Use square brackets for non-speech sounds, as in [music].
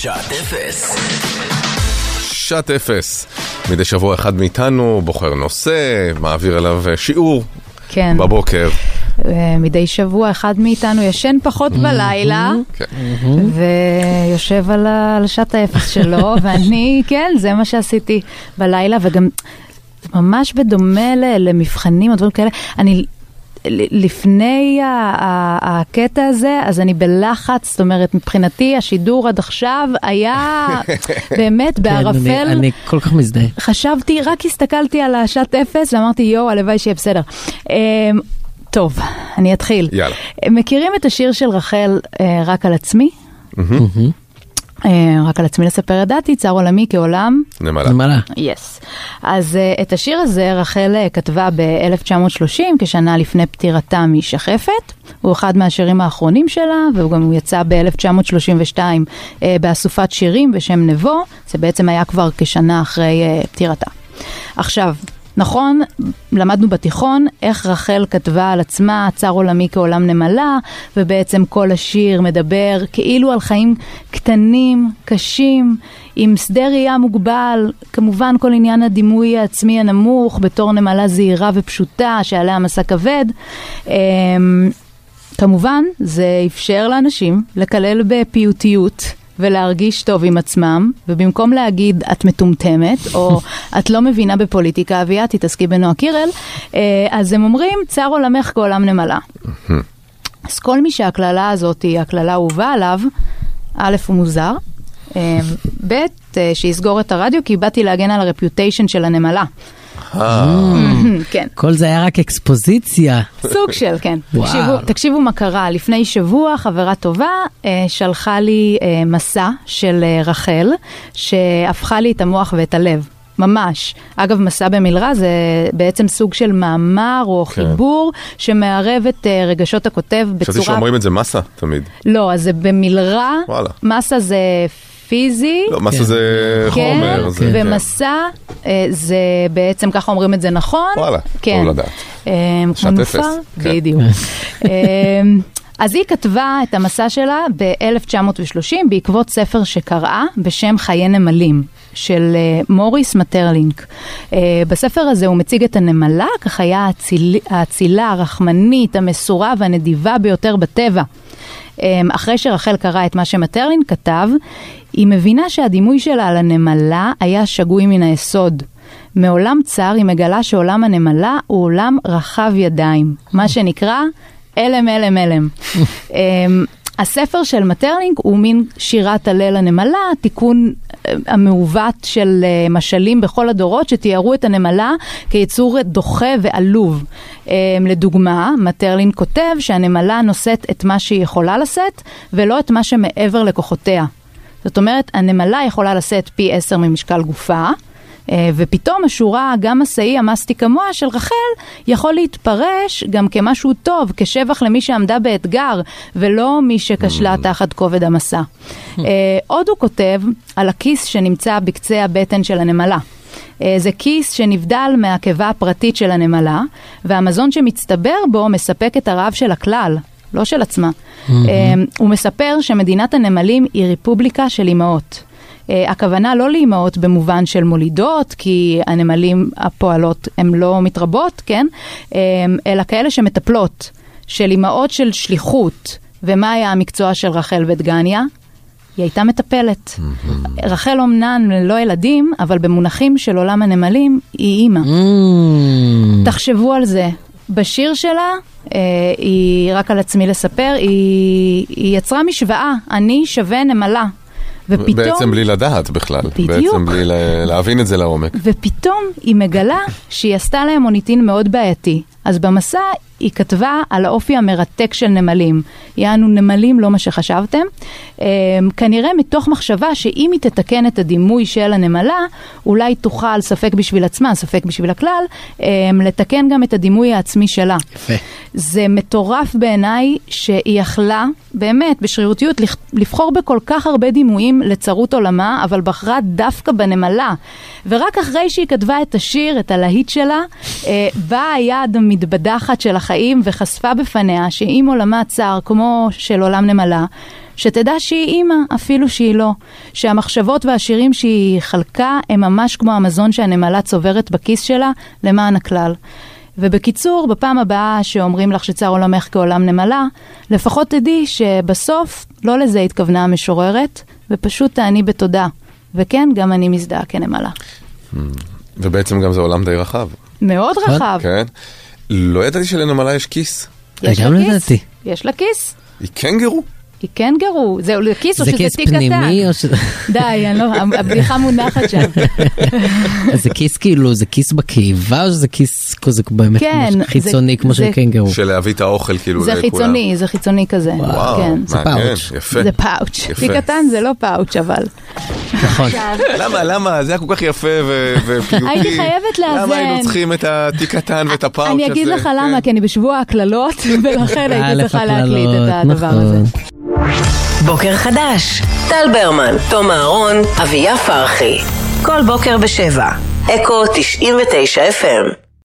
שעת אפס. שעת אפס. מדי שבוע אחד מאיתנו בוחר נושא, מעביר אליו אה, שיעור כן. בבוקר. אה, מדי שבוע אחד מאיתנו ישן פחות בלילה, כן. ויושב על שעת האפס שלו, [laughs] ואני, כן, זה מה שעשיתי בלילה, וגם ממש בדומה למבחנים או דברים כאלה, אני... לפני הקטע הזה, אז אני בלחץ, זאת אומרת, מבחינתי השידור עד עכשיו היה [laughs] באמת כן, אני- בערפל. אני כל כך מזדהה. חשבתי, רק הסתכלתי על השעת אפס ואמרתי, יואו, הלוואי שיהיה בסדר. אמ, טוב, אני אתחיל. יאללה. מכירים את השיר של רחל, אה, רק על עצמי? אה, רק על עצמי לספר ידעתי, צר עולמי כעולם. נמלה. נמלה. יס. אז uh, את השיר הזה רחל uh, כתבה ב-1930, כשנה לפני פטירתה משחפת. הוא אחד מהשירים האחרונים שלה, והוא גם יצא ב-1932 uh, באסופת שירים בשם נבו. זה בעצם היה כבר כשנה אחרי uh, פטירתה. עכשיו, נכון, למדנו בתיכון איך רחל כתבה על עצמה, צר עולמי כעולם נמלה, ובעצם כל השיר מדבר כאילו על חיים קטנים, קשים, עם שדה ראייה מוגבל, כמובן כל עניין הדימוי העצמי הנמוך בתור נמלה זהירה ופשוטה שעליה מסע כבד. אמ, כמובן, זה אפשר לאנשים לקלל בפיוטיות ולהרגיש טוב עם עצמם, ובמקום להגיד את מטומטמת, או את לא מבינה בפוליטיקה, אביה, תתעסקי בנועה קירל, אה, אז הם אומרים, צר עולמך כעולם נמלה. אז כל מי שהקללה הזאת היא הקללה האהובה עליו, א', הוא מוזר, אה, ב', אה, שיסגור את הרדיו, כי באתי להגן על הרפיוטיישן של הנמלה. [laughs] כן. כל זה היה רק אקספוזיציה. סוג של, כן. תקשיבו, תקשיבו מה קרה. לפני שבוע חברה טובה אה, שלחה לי אה, מסע של אה, רחל, שהפכה לי את המוח ואת הלב. ממש. אגב, מסע במלרע זה בעצם סוג של מאמר או כן. חיבור שמערב את אה, רגשות הכותב חשבתי בצורה... שאומרים את זה מסה תמיד. לא, אז זה במלרע, וואלה. מסה זה פיזי. לא, מסה כן. זה כן, חומר. זה- כן. ומסע אה, זה בעצם, ככה אומרים את זה נכון. וואלה, כן. טוב לדעת. אה, שעת אפס, כן. בדיוק. [laughs] אה, אז היא כתבה את המסע שלה ב-1930 בעקבות ספר שקראה בשם חיי נמלים. של אה, מוריס מטרלינק. אה, בספר הזה הוא מציג את הנמלה כחיה האציל, האצילה, הרחמנית, המסורה והנדיבה ביותר בטבע. אה, אחרי שרחל קראה את מה שמטרלין כתב, היא מבינה שהדימוי שלה על הנמלה היה שגוי מן היסוד. מעולם צר היא מגלה שעולם הנמלה הוא עולם רחב ידיים, מה שנקרא אלם אלם אלם. [laughs] אמ, הספר של מטרלינג הוא מין שירת הלל הנמלה, תיקון המעוות של אה, משלים בכל הדורות שתיארו את הנמלה כיצור דוחה ועלוב. אמ, לדוגמה, מטרלינג כותב שהנמלה נושאת את מה שהיא יכולה לשאת ולא את מה שמעבר לכוחותיה. זאת אומרת, הנמלה יכולה לשאת פי עשר ממשקל גופה, אה, ופתאום השורה, גם מסעי המסטי כמוה של רחל, יכול להתפרש גם כמשהו טוב, כשבח למי שעמדה באתגר, ולא מי שכשלה תחת כובד המסע. אה, עוד הוא כותב על הכיס שנמצא בקצה הבטן של הנמלה. אה, זה כיס שנבדל מהקיבה הפרטית של הנמלה, והמזון שמצטבר בו מספק את הרעב של הכלל, לא של עצמה. אה, הוא מספר שמדינת הנמלים היא רפובליקה של אימהות. אה, הכוונה לא לאימהות במובן של מולידות, כי הנמלים הפועלות הן לא מתרבות, כן? אה, אלא כאלה שמטפלות, של אימהות של שליחות. ומה היה המקצוע של רחל ודגניה? היא הייתה מטפלת. רחל אומנן ללא ילדים, אבל במונחים של עולם הנמלים, היא אימא. Mm. תחשבו על זה. בשיר שלה, אה, היא רק על עצמי לספר, היא, היא יצרה משוואה, אני שווה נמלה. ופתאום, בעצם בלי לדעת בכלל. בדיוק. בעצם בלי לה- להבין את זה לעומק. ופתאום היא מגלה שהיא עשתה להם מוניטין מאוד בעייתי. אז במסע היא כתבה על האופי המרתק של נמלים. יענו נמלים לא מה שחשבתם. אה, כנראה מתוך מחשבה שאם היא תתקן את הדימוי של הנמלה, אולי תוכל, ספק בשביל עצמה, ספק בשביל הכלל, אה, לתקן גם את הדימוי העצמי שלה. יפה. זה מטורף בעיניי שהיא יכלה, באמת, בשרירותיות, לבחור בכל כך הרבה דימויים לצרות עולמה, אבל בחרה דווקא בנמלה. ורק אחרי שהיא כתבה את השיר, את הלהיט שלה, אה, באה היד המתבדחת של החיים וחשפה בפניה שאם עולמה צר, כמו של עולם נמלה, שתדע שהיא אימא, אפילו שהיא לא. שהמחשבות והשירים שהיא חלקה הם ממש כמו המזון שהנמלה צוברת בכיס שלה למען הכלל. ובקיצור, בפעם הבאה שאומרים לך שצר עולמך כעולם נמלה, לפחות תדעי שבסוף לא לזה התכוונה המשוררת, ופשוט תעני בתודה. וכן, גם אני מזדהה כנמלה. ובעצם גם זה עולם די רחב. מאוד נכון. רחב. כן. לא ידעתי שלנמלה יש כיס. יש גם לה לא כיס. ידעתי. יש לה כיס. היא קנגרו? היא קנגרו. זה כיס או זה שזה כיס תיק קטן? פנימי או ש... די, אני לא, הבדיחה מונחת שם. [laughs] זה כיס כאילו, זה כיס בקיבה או שזה כיס כזה באמת כן, חיצוני זה- כמו של זה- קנגרו? של להביא את האוכל כאילו זה לכולם. חיצוני, זה חיצוני כזה. וואו, כן. זה מעניין, פאוץ'. יפה. זה פאוץ'. תיק קטן זה לא פאוץ' אבל. נכון. למה, למה? זה היה כל כך יפה ופיוטי. הייתי חייבת לאזן. למה היינו צריכים את התיק קטן ואת הפאוץ' הזה? אני אגיד לך למה, כן. כי אני בשבוע הקללות, [laughs] ולכן הייתי צריכה להקליט את הדבר הזה. נכון. בוקר חדש, טל ברמן, תום אהרון, אביה פרחי. כל בוקר בשבע. אקו 99 FM